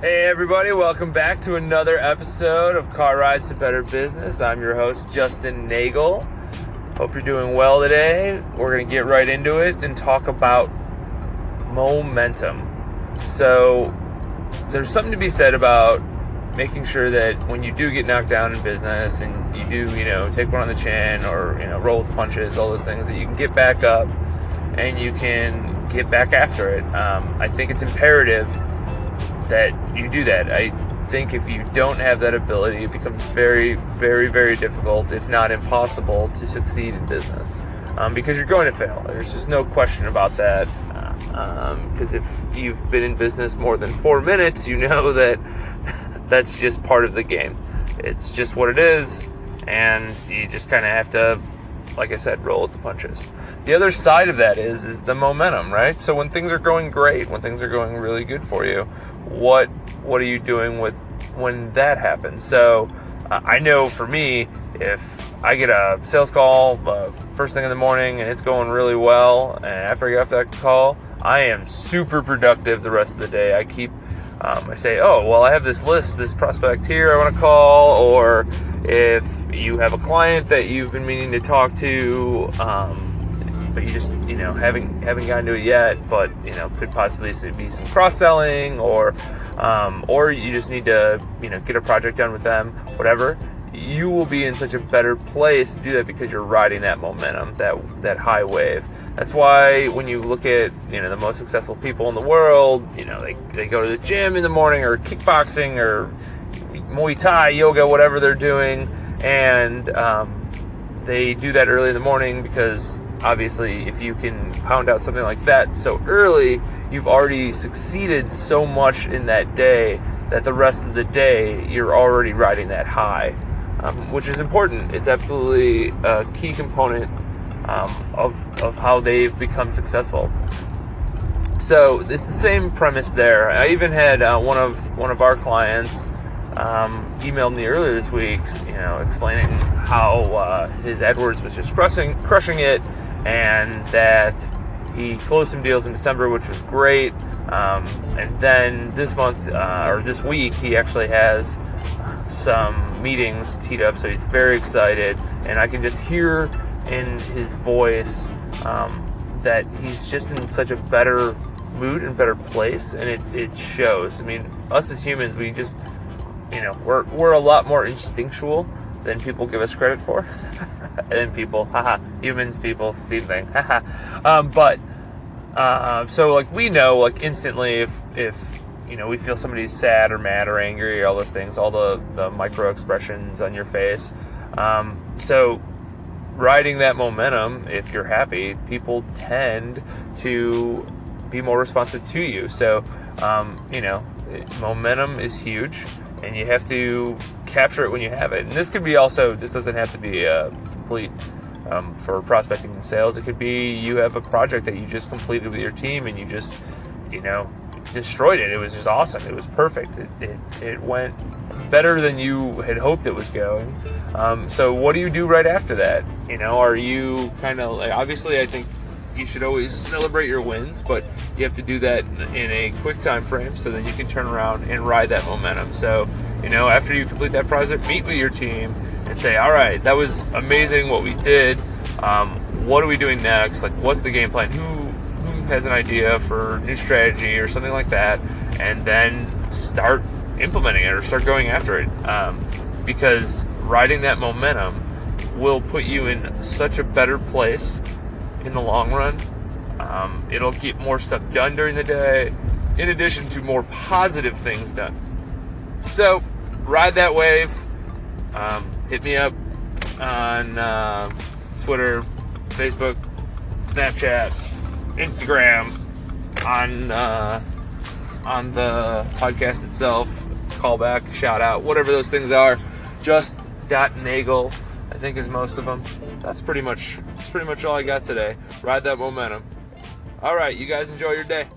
Hey, everybody, welcome back to another episode of Car Rides to Better Business. I'm your host, Justin Nagel. Hope you're doing well today. We're going to get right into it and talk about momentum. So, there's something to be said about making sure that when you do get knocked down in business and you do, you know, take one on the chin or, you know, roll with punches, all those things, that you can get back up and you can get back after it. Um, I think it's imperative that you do that. I think if you don't have that ability, it becomes very, very, very difficult, if not impossible, to succeed in business um, because you're going to fail. There's just no question about that. Because um, if you've been in business more than four minutes, you know that that's just part of the game. It's just what it is, and you just kind of have to, like I said, roll with the punches. The other side of that is is the momentum, right? So when things are going great, when things are going really good for you, what what are you doing with when that happens? So uh, I know for me, if I get a sales call uh, first thing in the morning and it's going really well, and after I get off that call, I am super productive the rest of the day. I keep um, I say, oh well, I have this list, this prospect here I want to call, or if you have a client that you've been meaning to talk to. Um, but you just you know haven't haven't gotten to it yet. But you know could possibly be some cross selling or um, or you just need to you know get a project done with them, whatever. You will be in such a better place to do that because you're riding that momentum, that that high wave. That's why when you look at you know the most successful people in the world, you know they, they go to the gym in the morning or kickboxing or Muay Thai, yoga, whatever they're doing, and um, they do that early in the morning because obviously if you can pound out something like that so early you've already succeeded so much in that day that the rest of the day you're already riding that high um, which is important. It's absolutely a key component um, of, of how they've become successful. So it's the same premise there. I even had uh, one of one of our clients um, emailed me earlier this week, you know, explaining how uh, his AdWords was just crushing, crushing it, and that he closed some deals in December, which was great. Um, and then this month uh, or this week, he actually has some meetings teed up, so he's very excited. And I can just hear in his voice um, that he's just in such a better mood and better place, and it, it shows. I mean, us as humans, we just, you know, we're, we're a lot more instinctual than people give us credit for. and people, haha, humans, people, same thing, haha. um, but uh, so like we know like instantly if if you know we feel somebody's sad or mad or angry, all those things, all the the micro expressions on your face. Um, so riding that momentum, if you're happy, people tend to be more responsive to you. So um, you know, momentum is huge and you have to capture it when you have it. And this could be also, this doesn't have to be a complete um, for prospecting and sales. It could be you have a project that you just completed with your team and you just, you know, destroyed it. It was just awesome. It was perfect. It, it, it went better than you had hoped it was going. Um, so what do you do right after that? You know, are you kind of like, obviously I think you should always celebrate your wins, but you have to do that in a quick time frame so that you can turn around and ride that momentum. So, you know, after you complete that project, meet with your team and say, all right, that was amazing what we did. Um, what are we doing next? Like, what's the game plan? Who who has an idea for new strategy or something like that? And then start implementing it or start going after it. Um, because riding that momentum will put you in such a better place in the long run. Um, it'll get more stuff done during the day, in addition to more positive things done. So, ride that wave. Um, hit me up on uh, Twitter, Facebook, Snapchat, Instagram, on uh, on the podcast itself. Callback, shout out, whatever those things are. Just dot Nagel, I think is most of them. That's pretty much that's pretty much all I got today. Ride that momentum. All right, you guys enjoy your day.